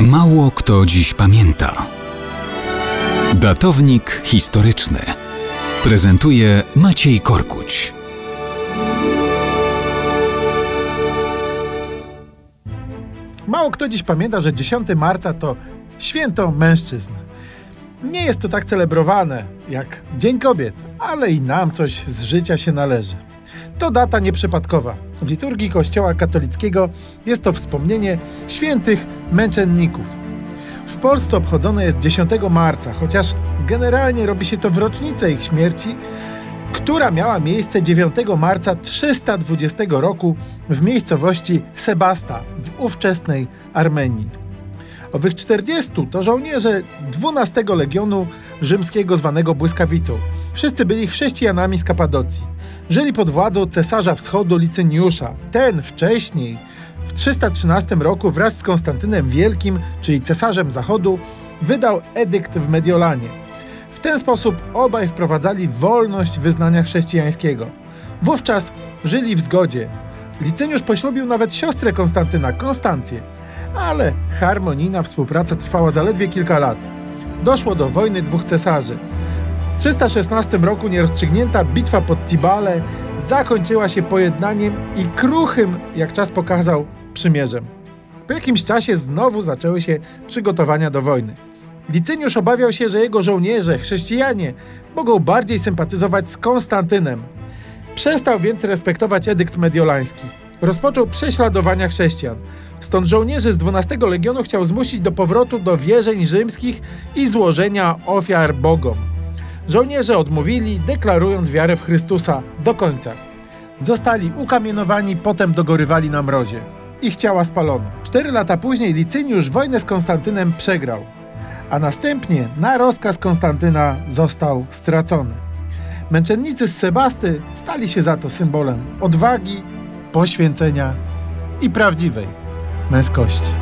Mało kto dziś pamięta. Datownik historyczny prezentuje Maciej Korkuć. Mało kto dziś pamięta, że 10 marca to święto mężczyzn. Nie jest to tak celebrowane jak Dzień Kobiet, ale i nam coś z życia się należy. To data nieprzypadkowa. W liturgii Kościoła katolickiego jest to wspomnienie świętych męczenników. W Polsce obchodzone jest 10 marca, chociaż generalnie robi się to w rocznicę ich śmierci, która miała miejsce 9 marca 320 roku w miejscowości Sebasta w ówczesnej Armenii. Owych 40 to żołnierze 12 Legionu Rzymskiego zwanego Błyskawicą. Wszyscy byli chrześcijanami z Kapadocji. Żyli pod władzą cesarza wschodu Licyniusza. Ten wcześniej, w 313 roku wraz z Konstantynem Wielkim, czyli cesarzem zachodu, wydał edykt w Mediolanie. W ten sposób obaj wprowadzali wolność wyznania chrześcijańskiego. Wówczas żyli w zgodzie. Licyniusz poślubił nawet siostrę Konstantyna, Konstancję ale harmonijna współpraca trwała zaledwie kilka lat. Doszło do wojny dwóch cesarzy. W 316 roku nierozstrzygnięta bitwa pod Tibale zakończyła się pojednaniem i kruchym, jak czas pokazał, przymierzem. Po jakimś czasie znowu zaczęły się przygotowania do wojny. Licyniusz obawiał się, że jego żołnierze, chrześcijanie, mogą bardziej sympatyzować z Konstantynem. Przestał więc respektować edykt mediolański rozpoczął prześladowania chrześcijan. Stąd żołnierzy z 12 Legionu chciał zmusić do powrotu do wierzeń rzymskich i złożenia ofiar bogom. Żołnierze odmówili, deklarując wiarę w Chrystusa do końca. Zostali ukamienowani, potem dogorywali na mrozie. Ich ciała spalono. Cztery lata później Licyniusz wojnę z Konstantynem przegrał, a następnie na rozkaz Konstantyna został stracony. Męczennicy z Sebasty stali się za to symbolem odwagi poświęcenia i prawdziwej męskości.